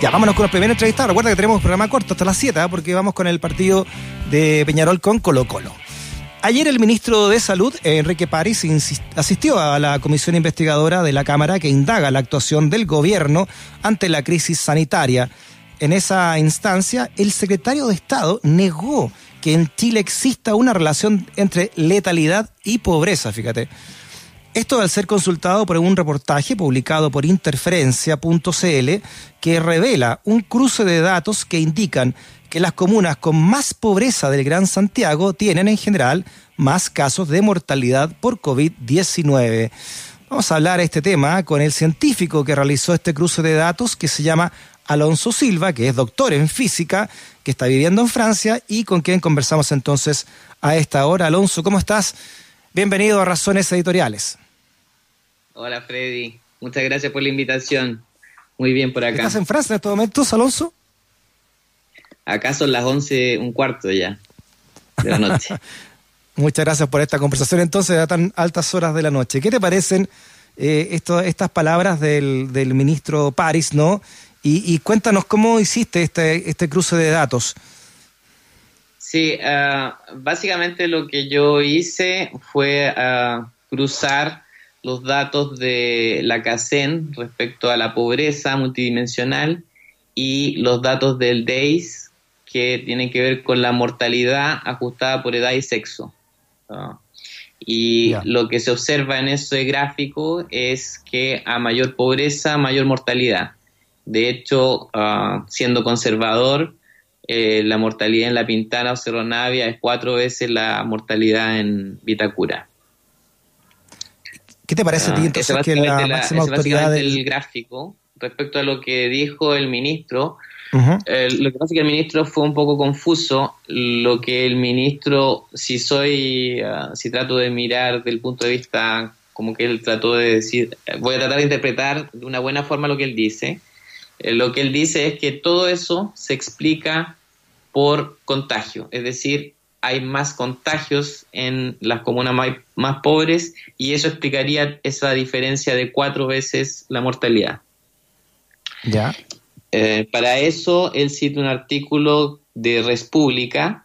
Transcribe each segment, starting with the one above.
Ya, vámonos con los primeros entrevistados. Recuerda que tenemos programa corto hasta las 7, ¿eh? porque vamos con el partido de Peñarol con Colo Colo. Ayer el ministro de Salud, Enrique París, asistió a la comisión investigadora de la Cámara que indaga la actuación del gobierno ante la crisis sanitaria. En esa instancia, el secretario de Estado negó que en Chile exista una relación entre letalidad y pobreza, fíjate. Esto al ser consultado por un reportaje publicado por interferencia.cl que revela un cruce de datos que indican que las comunas con más pobreza del Gran Santiago tienen en general más casos de mortalidad por COVID-19. Vamos a hablar de este tema con el científico que realizó este cruce de datos que se llama Alonso Silva, que es doctor en física, que está viviendo en Francia y con quien conversamos entonces a esta hora. Alonso, ¿cómo estás? Bienvenido a Razones Editoriales. Hola Freddy, muchas gracias por la invitación. Muy bien por acá. ¿Estás en Francia en estos momentos, Alonso? Acá son las once, un cuarto ya de la noche. muchas gracias por esta conversación entonces a tan altas horas de la noche. ¿Qué te parecen eh, estas palabras del, ministro París, no? Y, cuéntanos cómo hiciste este, este cruce de datos. Sí, ah, básicamente lo que yo hice fue ah, cruzar los datos de la CACEN respecto a la pobreza multidimensional y los datos del DAIS que tienen que ver con la mortalidad ajustada por edad y sexo. Ah, y lo que se observa en ese gráfico es que a mayor pobreza, mayor mortalidad. De hecho, ah, siendo conservador, eh, la mortalidad en la Pintana o Cerro Navia es cuatro veces la mortalidad en Vitacura. ¿Qué te parece a ti ah, entonces que la, máxima autoridad del gráfico respecto a lo que dijo el ministro? Eh, lo que pasa es que el ministro fue un poco confuso. Lo que el ministro, si soy, ah, si trato de mirar del punto de vista como que él trató de decir, voy a tratar de interpretar de una buena forma lo que él dice. Eh, lo que él dice es que todo eso se explica por contagio, es decir, hay más contagios en las comunas más, pobres y eso explicaría esa diferencia de cuatro veces la mortalidad. Ya. Eh, para eso él cita un artículo de Res Pública.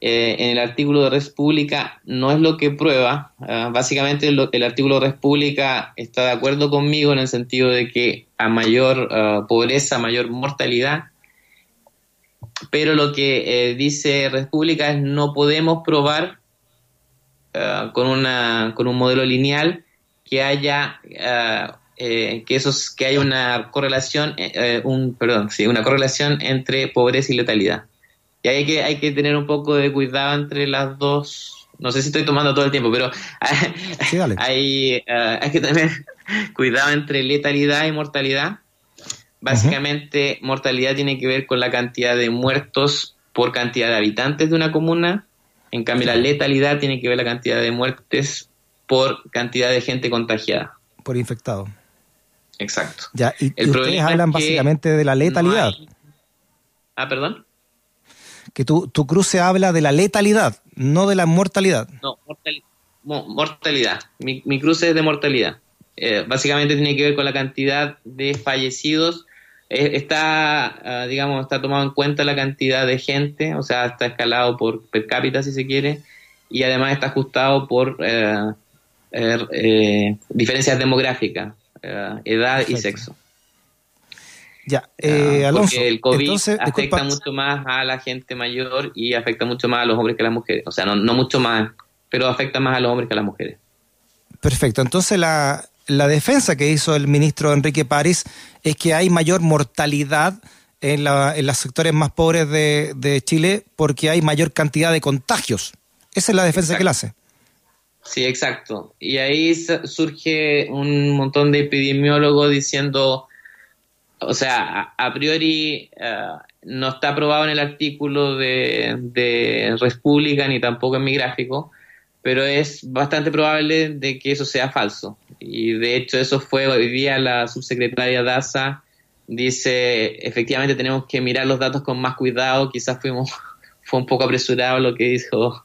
Eh, en el artículo de Res Pública no es lo que prueba. Ah, básicamente el artículo de Res Pública está de acuerdo conmigo en el sentido de que a mayor uh, pobreza, mayor mortalidad, pero lo que eh, dice República es no podemos probar uh, con, una, con un modelo lineal que haya uh, eh, que esos que haya una correlación eh, un perdón sí una correlación entre pobreza y letalidad. Y hay que hay que tener un poco de cuidado entre las dos. No sé si estoy tomando todo el tiempo pero hay, hay que tener cuidado entre letalidad y mortalidad Básicamente, mortalidad tiene que ver con la cantidad de muertos por cantidad de habitantes de una comuna. En cambio, la letalidad tiene que ver la cantidad de muertes por cantidad de gente contagiada. Por infectado. Exacto. Ya, y, El ustedes hablan básicamente de la letalidad. Ah, perdón. Que tu, tu cruce habla de la letalidad, no de la mortalidad. No, mortalidad. Mi, mi, cruce es de mortalidad. Eh, básicamente tiene que ver con la cantidad de fallecidos está, ah, digamos, está tomado en cuenta la cantidad de gente, o sea, está escalado por per cápita si se quiere, y además está ajustado por eh, eh, diferencias demográficas, edad y sexo. Ya, ah, Alonso, porque el COVID afecta mucho más a la gente mayor y afecta mucho más a los hombres que a las mujeres. O sea, no, no mucho más, pero afecta más a los hombres que a las mujeres. Perfecto. Entonces, la, la defensa que hizo el ministro Enrique París es que hay mayor mortalidad en, los sectores más pobres de, Chile porque hay mayor cantidad de contagios. Esa es la defensa que él hace. Sí, exacto. Y ahí surge un montón de epidemiólogos diciendo, o sea, a, priori eh, no está aprobado en el artículo de, de República ni tampoco en mi gráfico, pero es bastante probable de que eso sea falso. Y de hecho eso fue hoy día la subsecretaria Daza dice, efectivamente tenemos que mirar los datos con más cuidado, quizás fuimos, fue un poco apresurado lo que dijo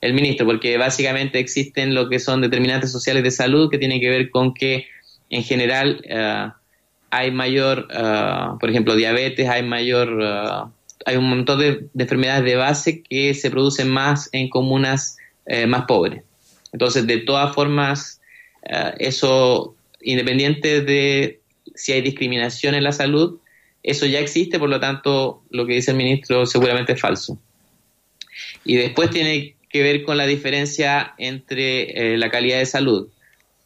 el ministro, porque básicamente existen lo que son determinantes sociales de salud que tienen que ver con que en general eh, hay mayor, uh, por ejemplo, diabetes, hay mayor, uh, hay un montón de, enfermedades de base que se producen más en comunas eh, más pobres. Entonces, de todas formas, uh, eso, independiente de si hay discriminación en la salud, eso ya existe, por lo tanto, lo que dice el ministro seguramente es falso. Y después tiene que ver con la diferencia entre eh, la calidad de salud.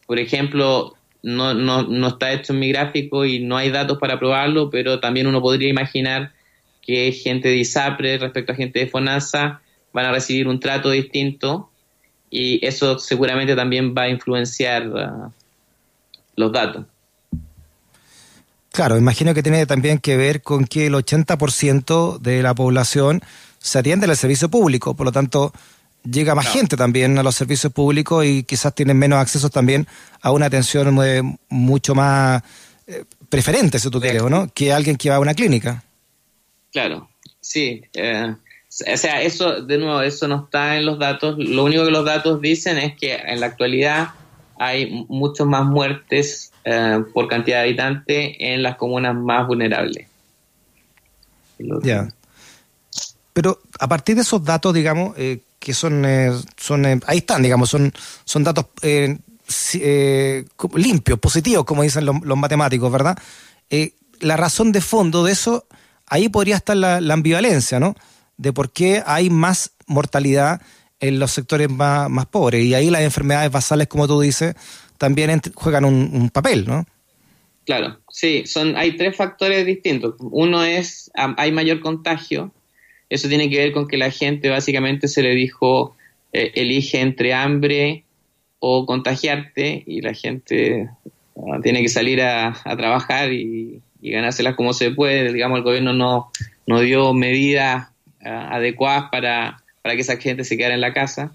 Por ejemplo, no, no, no está hecho en mi gráfico y no hay datos para probarlo, pero también uno podría imaginar que gente de ISAPRE respecto a gente de FONASA van a recibir un trato distinto y eso seguramente también va a influenciar uh, los datos. Claro, imagino que tiene también que ver con que el 80% de la población se atiende al servicio público, por lo tanto llega más gente también a los servicios públicos y quizás tienen menos acceso también a una atención mucho más eh, preferente, si tú quieres, ¿no? Que alguien que va a una clínica. Claro, sí. Eh, o sea, eso, de nuevo, eso no está en los datos. Lo único que los datos dicen es que en la actualidad hay muchos más muertes eh, por cantidad de habitantes en las comunas más vulnerables. Ya. Pero a partir de esos datos, digamos, eh, que son, eh, son eh, ahí están, digamos, son, son datos limpios, positivos, como dicen los, matemáticos, ¿verdad? la razón de fondo de eso, ahí podría estar la, ambivalencia, ¿no? De por qué hay más mortalidad en los sectores más, más, pobres. Y ahí las enfermedades basales, como tú dices, también juegan un, papel, ¿no? Claro, sí, son, hay tres factores distintos. Uno es, hay mayor contagio, eso tiene que ver con que la gente básicamente se le dijo, eh, elige entre hambre o contagiarte y la gente ah, tiene que salir a, trabajar y, ganárselas como se puede. Digamos, el gobierno no, no dio medidas ah, adecuadas para, para que esa gente se quedara en la casa.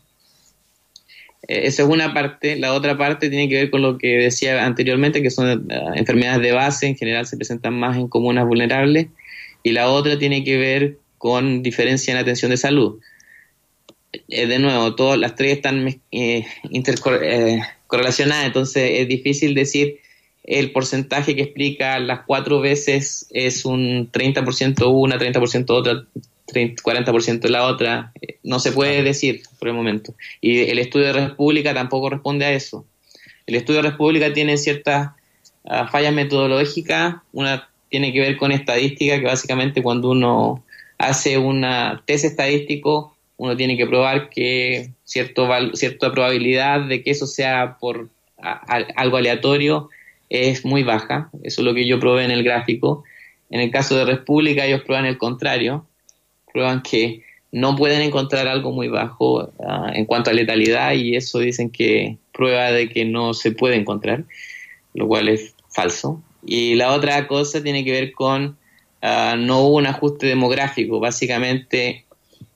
Eh, esa es una parte. La otra parte tiene que ver con lo que decía anteriormente, que son ah, enfermedades de base, en general se presentan más en comunas vulnerables. Y la otra tiene que ver con diferencia en atención de salud. Eh, de nuevo, todas las tres están eh, intercorrelacionadas, eh, entonces es difícil decir el porcentaje que explica las cuatro veces es un 30% una, 30% otra, 30, 40% la otra. Eh, no se puede decir por el momento. Y el estudio de República tampoco responde a eso. El estudio de República tiene ciertas uh, fallas metodológicas. Una tiene que ver con estadística, que básicamente cuando uno hace una test estadístico, uno tiene que probar que cierto, cierta probabilidad de que eso sea por algo aleatorio es muy baja. Eso es lo que yo probé en el gráfico. En el caso de República, ellos prueban el contrario. Prueban que no pueden encontrar algo muy bajo ah, en cuanto a letalidad y eso dicen que prueba de que no se puede encontrar, lo cual es falso. Y la otra cosa tiene que ver con Ah, no hubo un ajuste demográfico. Básicamente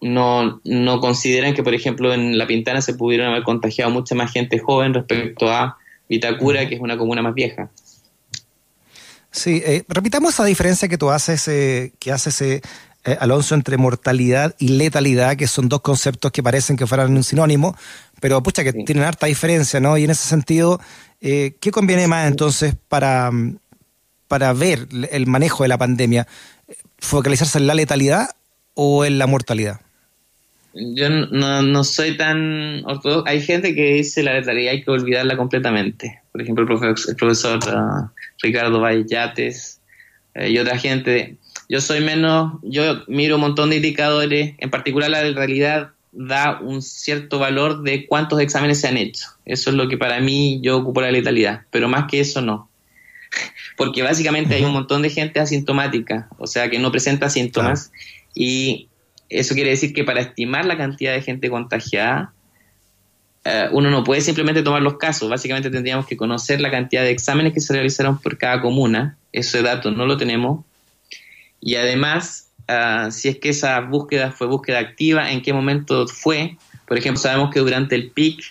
no, no consideran que, por ejemplo, en La Pintana se pudieron haber contagiado mucha más gente joven respecto a Vitacura, que es una comuna más vieja. Sí, eh, repitamos esa diferencia que tú haces, eh, que haces eh, Alonso, entre mortalidad y letalidad, que son dos conceptos que parecen que fueran un sinónimo, pero pucha, que tienen harta diferencia, ¿no? Y en ese sentido, ¿qué conviene más entonces para, para ver el manejo de la pandemia? ¿Focalizarse en la letalidad o en la mortalidad? Yo no, soy tan ortodoxo. Hay gente que dice la letalidad hay que olvidarla completamente. Por ejemplo, el profesor, uh, Ricardo Vallates eh, y otra gente. Yo soy menos, yo miro un montón de indicadores, en particular la de realidad da un cierto valor de cuántos exámenes se han hecho. Eso es lo que para mí yo ocupo la letalidad, pero más que eso no. Porque básicamente hay un montón de gente asintomática, o sea, que no presenta síntomas, y eso quiere decir que para estimar la cantidad de gente contagiada, eh, uno no puede simplemente tomar los casos, básicamente tendríamos que conocer la cantidad de exámenes que se realizaron por cada comuna, ese dato no lo tenemos, y además, eh, si es que esa búsqueda fue búsqueda activa, en qué momento fue, por ejemplo, sabemos que durante el PIC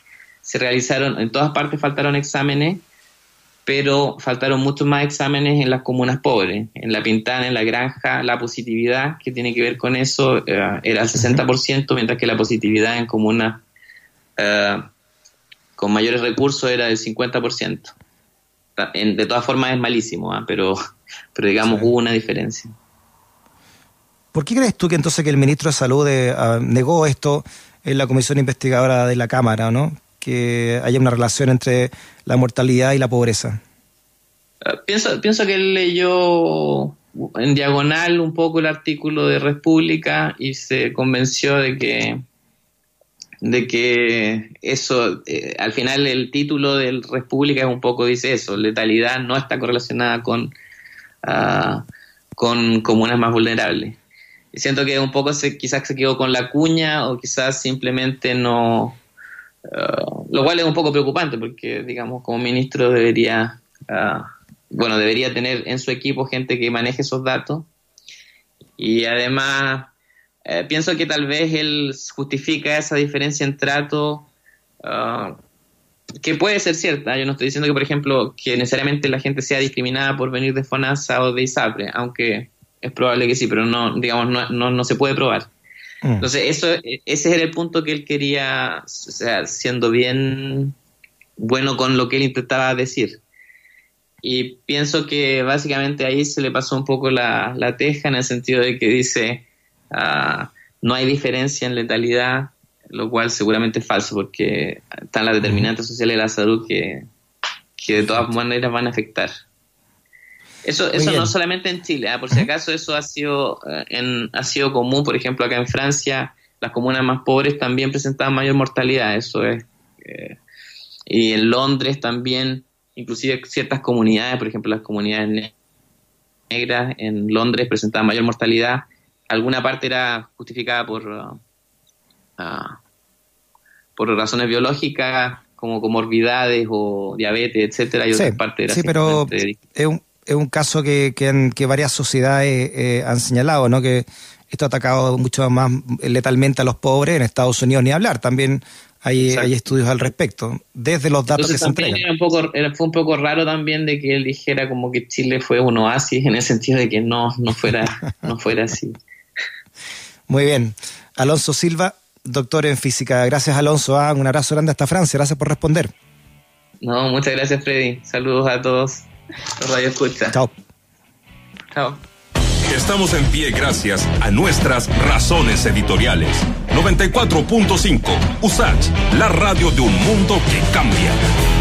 se realizaron, en todas partes faltaron exámenes, pero faltaron muchos más exámenes en las comunas pobres. En La Pintana, en La Granja, la positividad que tiene que ver con eso era el 60%, mientras que la positividad en comunas eh, con mayores recursos era del 50%. de todas formas es malísimo, ¿ah? pero pero digamos hubo una diferencia. ¿Por qué crees tú que entonces que el ministro de Salud eh, ah, negó esto en la comisión investigadora de la Cámara, ¿no? Que haya una relación entre la mortalidad y la pobreza. Ah, pienso, pienso que él leyó en diagonal un poco el artículo de República y se convenció de que de que eso, eh, al final el título del República es un poco dice eso, letalidad no está correlacionada con, uh, con comunas más vulnerables. Y siento que un poco se, quizás se quedó con la cuña o quizás simplemente no, uh, lo cual es un poco preocupante porque, digamos, como ministro debería, uh, bueno, debería tener en su equipo gente que maneje esos datos y además eh, pienso que tal vez él justifica esa diferencia en trato, uh, que puede ser cierta. Yo no estoy diciendo que, por ejemplo, que necesariamente la gente sea discriminada por venir de FONASA o de ISAPRE, aunque es probable que sí, pero no, digamos, no, no, no se puede probar. Mm. Entonces, eso, ese era el punto que él quería, o sea, siendo bien bueno con lo que él intentaba decir. Y pienso que básicamente ahí se le pasó un poco la, la teja en el sentido de que dice, Ah, no hay diferencia en letalidad, lo cual seguramente es falso porque están las determinantes sociales de la salud que, de todas maneras van a afectar. Eso, eso no solamente en Chile, ¿ah? por si acaso eso ha sido, eh, en, ha sido común, por ejemplo, acá en Francia, las comunas más pobres también presentaban mayor mortalidad, eso es. Eh, y en Londres también, inclusive ciertas comunidades, por ejemplo las comunidades negras en Londres presentaban mayor mortalidad alguna parte era justificada por, uh, uh, por razones biológicas como comorbidades o diabetes, etcétera, y otra parte era Sí, pero es un, es un caso que, que, varias sociedades eh, han señalado, ¿no? Que esto ha atacado mucho más letalmente a los pobres en Estados Unidos, ni hablar. También hay, hay, estudios al respecto, desde los datos que se entregan. un poco, fue un poco raro también de que él dijera como que Chile fue un oasis, en el sentido de que no, no, fuera, no fuera así. Muy bien. Alonso Silva, doctor en física. Gracias, Alonso. Ah, un abrazo grande hasta Francia. Gracias por responder. No, muchas gracias, Freddy. Saludos a todos Radio Escucha. Chao. Chao. Estamos en pie gracias a nuestras razones editoriales. 94.5 USACH, la radio de un mundo que cambia.